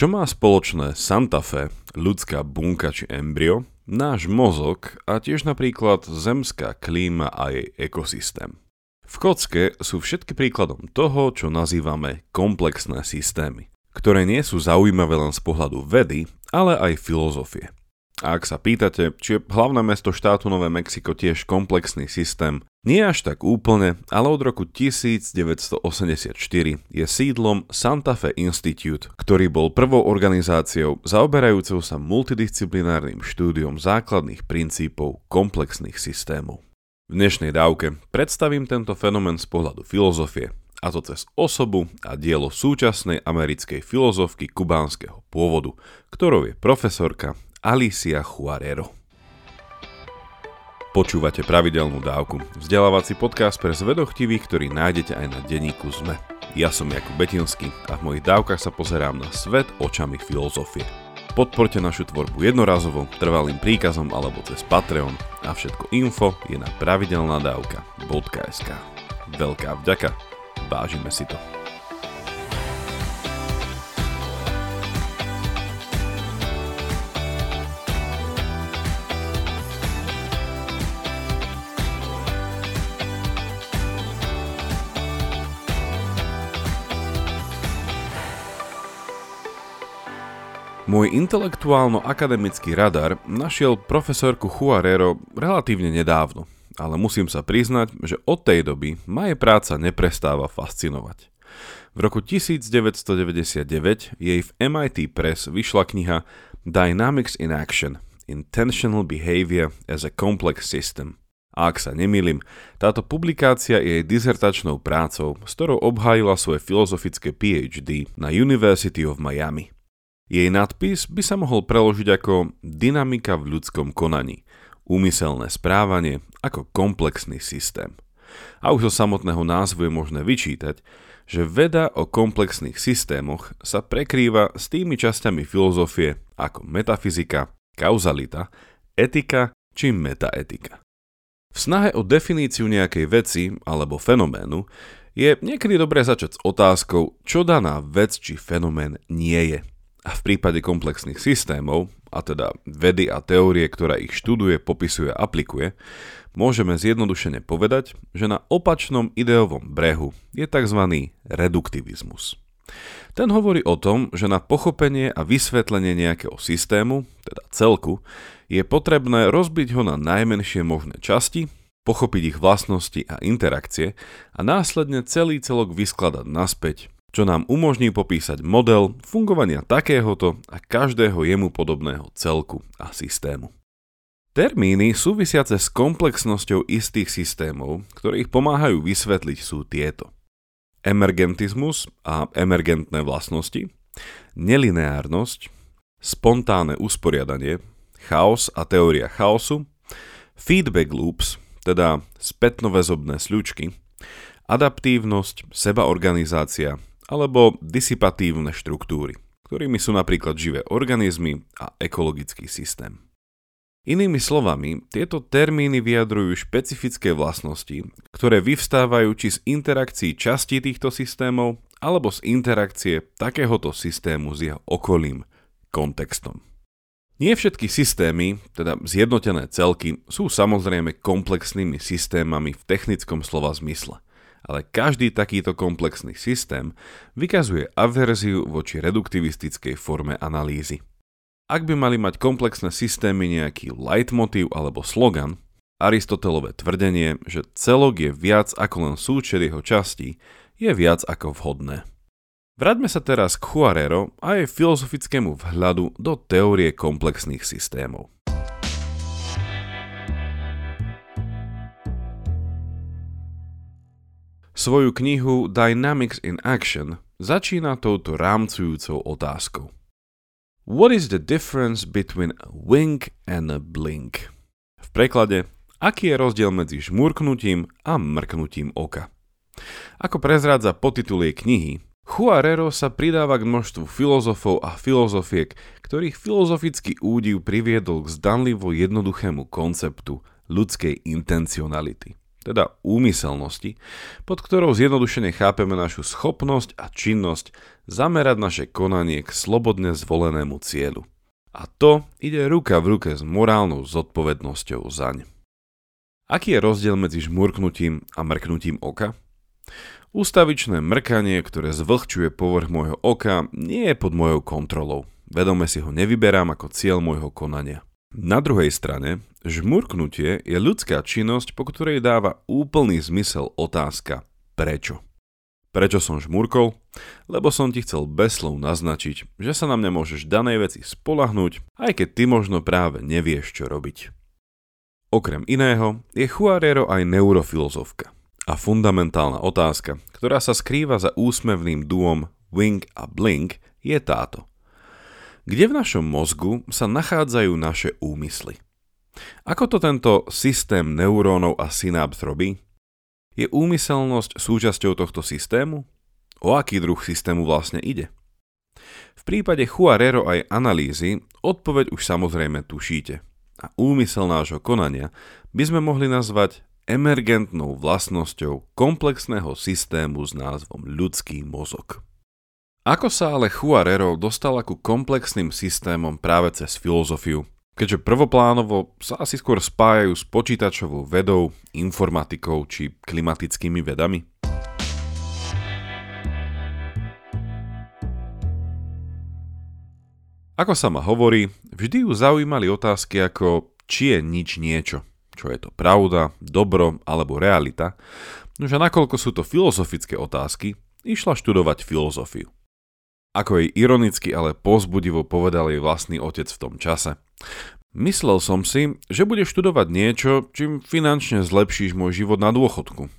Čo má spoločné Santa Fe, ľudská bunka či embryo, náš mozog a tiež napríklad zemská klíma a jej ekosystém? V kocke sú všetky príkladom toho, čo nazývame komplexné systémy, ktoré nie sú zaujímavé len z pohľadu vedy, ale aj filozofie. A ak sa pýtate, či je hlavné mesto štátu Nové Mexiko tiež komplexný systém, nie až tak úplne, ale od roku 1984 je sídlom Santa Fe Institute, ktorý bol prvou organizáciou zaoberajúcou sa multidisciplinárnym štúdiom základných princípov komplexných systémov. V dnešnej dávke predstavím tento fenomén z pohľadu filozofie, a to cez osobu a dielo súčasnej americkej filozofky kubánskeho pôvodu, ktorou je profesorka Alicia Juarero. Počúvate pravidelnú dávku, vzdelávací podcast pre zvedochtivých, ktorý nájdete aj na denníku ZME. Ja som Jakub Betinský a v mojich dávkach sa pozerám na svet očami filozofie. Podporte našu tvorbu jednorazovo, trvalým príkazom alebo cez Patreon a všetko info je na pravidelnadavka.sk. Veľká vďaka, vážime si to. Môj intelektuálno-akademický radar našiel profesorku Juarero relatívne nedávno, ale musím sa priznať, že od tej doby ma jej práca neprestáva fascinovať. V roku 1999 jej v MIT Press vyšla kniha Dynamics in Action – Intentional Behavior as a Complex System. A ak sa nemýlim, táto publikácia je jej dizertačnou prácou, s ktorou obhájila svoje filozofické PhD na University of Miami – jej nadpis by sa mohol preložiť ako dynamika v ľudskom konaní, úmyselné správanie ako komplexný systém. A už zo samotného názvu je možné vyčítať, že veda o komplexných systémoch sa prekrýva s tými časťami filozofie ako metafyzika, kauzalita, etika či metaetika. V snahe o definíciu nejakej veci alebo fenoménu je niekedy dobré začať s otázkou, čo daná vec či fenomén nie je. A v prípade komplexných systémov, a teda vedy a teórie, ktorá ich študuje, popisuje a aplikuje, môžeme zjednodušene povedať, že na opačnom ideovom brehu je tzv. reduktivizmus. Ten hovorí o tom, že na pochopenie a vysvetlenie nejakého systému, teda celku, je potrebné rozbiť ho na najmenšie možné časti, pochopiť ich vlastnosti a interakcie a následne celý celok vyskladať naspäť čo nám umožní popísať model fungovania takéhoto a každého jemu podobného celku a systému. Termíny súvisiace s komplexnosťou istých systémov, ktoré ich pomáhajú vysvetliť sú tieto. Emergentizmus a emergentné vlastnosti, nelineárnosť, spontánne usporiadanie, chaos a teória chaosu, feedback loops, teda spätnoväzobné sľučky, adaptívnosť, sebaorganizácia alebo disipatívne štruktúry, ktorými sú napríklad živé organizmy a ekologický systém. Inými slovami, tieto termíny vyjadrujú špecifické vlastnosti, ktoré vyvstávajú či z interakcií častí týchto systémov, alebo z interakcie takéhoto systému s jeho okolím, kontextom. Nie všetky systémy, teda zjednotené celky, sú samozrejme komplexnými systémami v technickom slova zmysle – ale každý takýto komplexný systém vykazuje averziu voči reduktivistickej forme analýzy. Ak by mali mať komplexné systémy nejaký leitmotív alebo slogan, Aristotelové tvrdenie, že celok je viac ako len súčet jeho častí, je viac ako vhodné. Vráťme sa teraz k Juarero a jej filozofickému vhľadu do teórie komplexných systémov. Svoju knihu Dynamics in Action začína touto rámcujúcou otázkou. What is the difference between a wink and a blink? V preklade, aký je rozdiel medzi žmurknutím a mrknutím oka? Ako prezrádza podtitul jej knihy, Juarero sa pridáva k množstvu filozofov a filozofiek, ktorých filozofický údiv priviedol k zdanlivo jednoduchému konceptu ľudskej intencionality teda úmyselnosti, pod ktorou zjednodušene chápeme našu schopnosť a činnosť zamerať naše konanie k slobodne zvolenému cieľu. A to ide ruka v ruke s morálnou zodpovednosťou zaň. Aký je rozdiel medzi žmurknutím a mrknutím oka? Ústavičné mrkanie, ktoré zvlhčuje povrch môjho oka, nie je pod mojou kontrolou. Vedome si ho nevyberám ako cieľ môjho konania. Na druhej strane, žmurknutie je ľudská činnosť, po ktorej dáva úplný zmysel otázka prečo. Prečo som žmurkol? Lebo som ti chcel bez slov naznačiť, že sa na mňa môžeš danej veci spolahnúť, aj keď ty možno práve nevieš, čo robiť. Okrem iného je Juarero aj neurofilozofka a fundamentálna otázka, ktorá sa skrýva za úsmevným duom Wing a Blink, je táto. Kde v našom mozgu sa nachádzajú naše úmysly? Ako to tento systém neurónov a synápt robí? Je úmyselnosť súčasťou tohto systému? O aký druh systému vlastne ide? V prípade Juarero aj analýzy odpoveď už samozrejme tušíte. A úmysel nášho konania by sme mohli nazvať emergentnou vlastnosťou komplexného systému s názvom ľudský mozog. Ako sa ale Juarero dostal ku komplexným systémom práve cez filozofiu, keďže prvoplánovo sa asi skôr spájajú s počítačovou vedou, informatikou či klimatickými vedami? Ako sa ma hovorí, vždy ju zaujímali otázky ako či je nič niečo, čo je to pravda, dobro alebo realita, nože nakoľko sú to filozofické otázky, išla študovať filozofiu. Ako jej ironicky, ale pozbudivo povedal jej vlastný otec v tom čase. Myslel som si, že budeš študovať niečo, čím finančne zlepšíš môj život na dôchodku.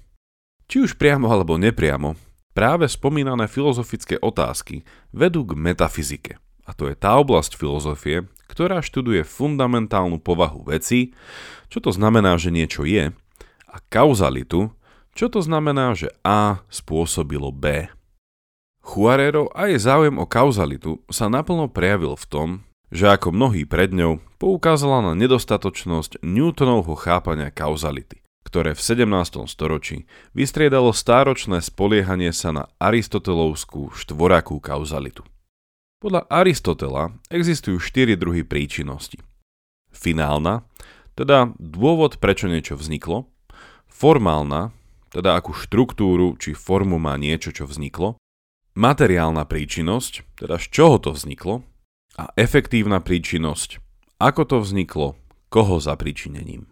Či už priamo alebo nepriamo, práve spomínané filozofické otázky vedú k metafyzike. A to je tá oblasť filozofie, ktorá študuje fundamentálnu povahu veci, čo to znamená, že niečo je, a kauzalitu, čo to znamená, že A spôsobilo B. Juarero a jej záujem o kauzalitu sa naplno prejavil v tom, že ako mnohí pred ňou poukázala na nedostatočnosť Newtonovho chápania kauzality, ktoré v 17. storočí vystriedalo stáročné spoliehanie sa na aristotelovskú štvorakú kauzalitu. Podľa Aristotela existujú štyri druhy príčinnosti. Finálna, teda dôvod, prečo niečo vzniklo, formálna, teda akú štruktúru či formu má niečo, čo vzniklo, materiálna príčinnosť, teda z čoho to vzniklo, a efektívna príčinnosť, ako to vzniklo, koho za príčinením.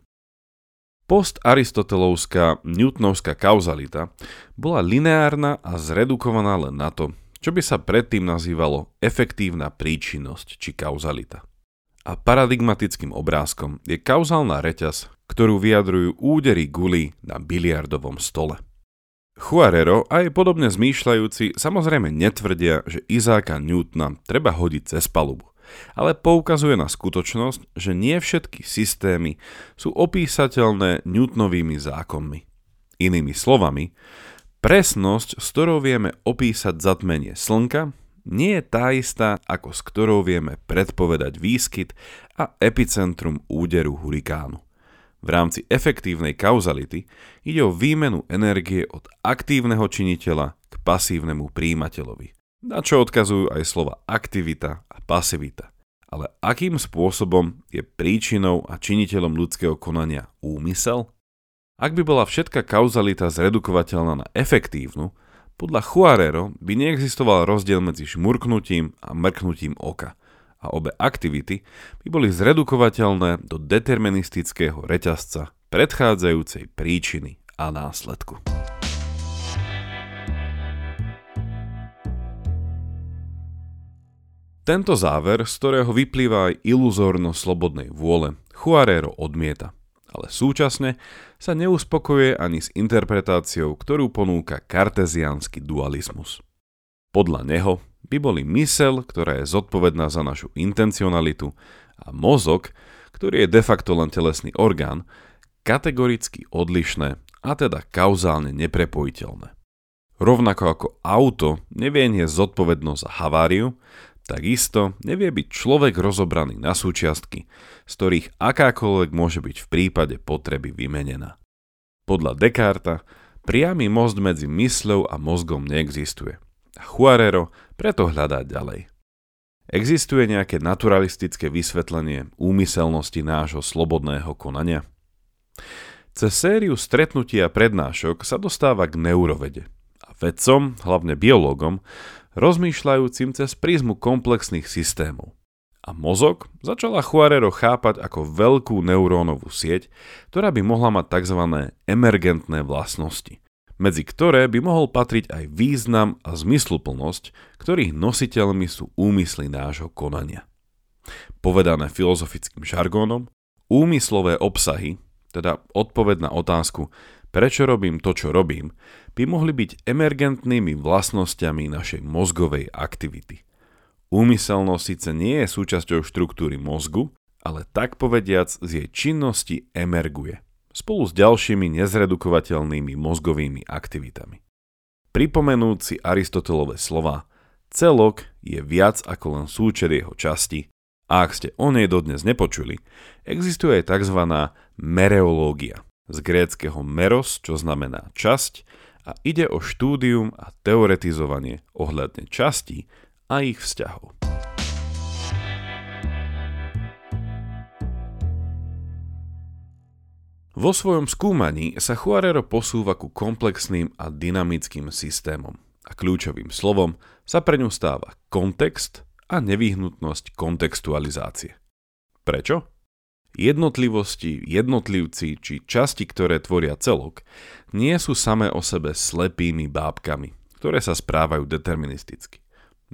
Post-aristotelovská newtonovská kauzalita bola lineárna a zredukovaná len na to, čo by sa predtým nazývalo efektívna príčinnosť či kauzalita. A paradigmatickým obrázkom je kauzálna reťaz, ktorú vyjadrujú údery guly na biliardovom stole. Juarero aj podobne zmýšľajúci samozrejme netvrdia, že Izáka Newtona treba hodiť cez palubu, ale poukazuje na skutočnosť, že nie všetky systémy sú opísateľné Newtonovými zákonmi. Inými slovami, presnosť, s ktorou vieme opísať zatmenie slnka, nie je tá istá, ako s ktorou vieme predpovedať výskyt a epicentrum úderu hurikánu. V rámci efektívnej kauzality ide o výmenu energie od aktívneho činiteľa k pasívnemu príjimateľovi, na čo odkazujú aj slova aktivita a pasivita. Ale akým spôsobom je príčinou a činiteľom ľudského konania úmysel? Ak by bola všetká kauzalita zredukovateľná na efektívnu, podľa Juarero by neexistoval rozdiel medzi šmurknutím a mrknutím oka – a obe aktivity by boli zredukovateľné do deterministického reťazca predchádzajúcej príčiny a následku. Tento záver, z ktorého vyplýva aj iluzórnosť slobodnej vôle, Juarero odmieta, ale súčasne sa neuspokojuje ani s interpretáciou, ktorú ponúka karteziánsky dualizmus. Podľa neho by boli mysel, ktorá je zodpovedná za našu intencionalitu a mozog, ktorý je de facto len telesný orgán, kategoricky odlišné a teda kauzálne neprepojiteľné. Rovnako ako auto nevie nie zodpovednosť za haváriu, takisto nevie byť človek rozobraný na súčiastky, z ktorých akákoľvek môže byť v prípade potreby vymenená. Podľa Descarta priamy most medzi mysľou a mozgom neexistuje. A Juarero preto hľadá ďalej. Existuje nejaké naturalistické vysvetlenie úmyselnosti nášho slobodného konania? Cez sériu stretnutí a prednášok sa dostáva k neurovede a vedcom, hlavne biológom, rozmýšľajúcim cez prízmu komplexných systémov. A mozog začala Juarero chápať ako veľkú neurónovú sieť, ktorá by mohla mať tzv. emergentné vlastnosti medzi ktoré by mohol patriť aj význam a zmysluplnosť, ktorých nositeľmi sú úmysly nášho konania. Povedané filozofickým žargónom, úmyslové obsahy, teda odpoveď na otázku, prečo robím to, čo robím, by mohli byť emergentnými vlastnosťami našej mozgovej aktivity. Úmyselnosť síce nie je súčasťou štruktúry mozgu, ale tak povediac z jej činnosti emerguje – spolu s ďalšími nezredukovateľnými mozgovými aktivitami. Pripomenúci Aristotelové slova, celok je viac ako len súčet jeho časti a ak ste o nej dodnes nepočuli, existuje aj tzv. mereológia z gréckého meros, čo znamená časť a ide o štúdium a teoretizovanie ohľadne častí a ich vzťahov. Vo svojom skúmaní sa Juarero posúva ku komplexným a dynamickým systémom a kľúčovým slovom sa pre ňu stáva kontext a nevyhnutnosť kontextualizácie. Prečo? Jednotlivosti, jednotlivci či časti, ktoré tvoria celok, nie sú samé o sebe slepými bábkami, ktoré sa správajú deterministicky.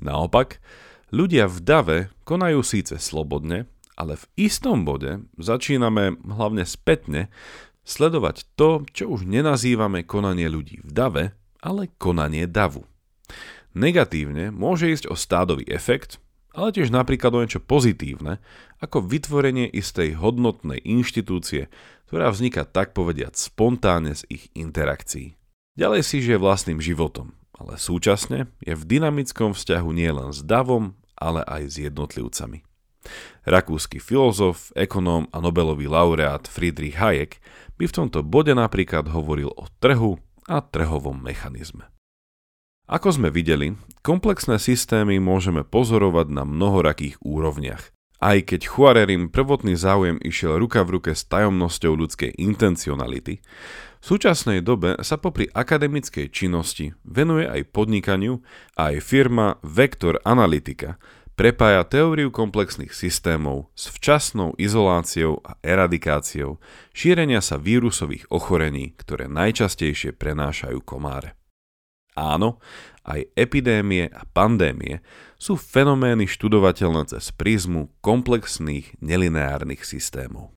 Naopak, ľudia v dave konajú síce slobodne, ale v istom bode začíname hlavne spätne sledovať to, čo už nenazývame konanie ľudí v dave, ale konanie davu. Negatívne môže ísť o stádový efekt, ale tiež napríklad o niečo pozitívne, ako vytvorenie istej hodnotnej inštitúcie, ktorá vzniká tak povediať spontánne z ich interakcií. Ďalej si žije vlastným životom, ale súčasne je v dynamickom vzťahu nielen s davom, ale aj s jednotlivcami. Rakúsky filozof, ekonóm a Nobelový laureát Friedrich Hayek by v tomto bode napríklad hovoril o trhu a trhovom mechanizme. Ako sme videli, komplexné systémy môžeme pozorovať na mnohorakých úrovniach. Aj keď Juarerim prvotný záujem išiel ruka v ruke s tajomnosťou ľudskej intencionality, v súčasnej dobe sa popri akademickej činnosti venuje aj podnikaniu a aj firma Vector Analytica prepája teóriu komplexných systémov s včasnou izoláciou a eradikáciou šírenia sa vírusových ochorení, ktoré najčastejšie prenášajú komáre. Áno, aj epidémie a pandémie sú fenomény študovateľné cez prízmu komplexných nelineárnych systémov.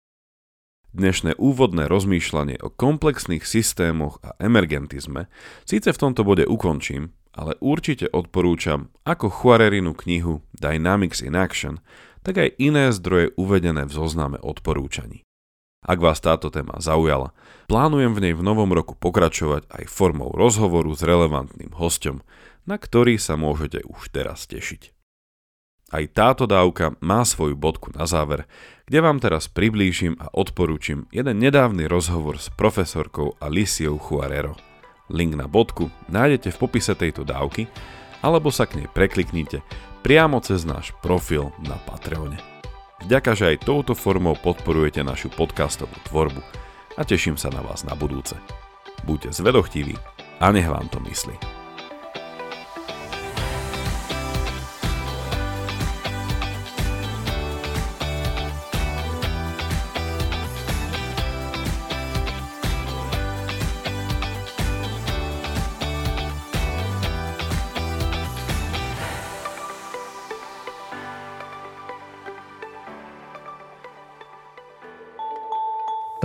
Dnešné úvodné rozmýšľanie o komplexných systémoch a emergentizme síce v tomto bode ukončím, ale určite odporúčam ako Juarerinu knihu Dynamics in Action, tak aj iné zdroje uvedené v zozname odporúčaní. Ak vás táto téma zaujala, plánujem v nej v novom roku pokračovať aj formou rozhovoru s relevantným hostom, na ktorý sa môžete už teraz tešiť. Aj táto dávka má svoju bodku na záver, kde vám teraz priblížim a odporúčim jeden nedávny rozhovor s profesorkou Aliciou Juarero – Link na bodku nájdete v popise tejto dávky alebo sa k nej prekliknite priamo cez náš profil na Patreone. Vďaka, že aj touto formou podporujete našu podcastovú tvorbu a teším sa na vás na budúce. Buďte zvedochtiví a nech vám to myslí.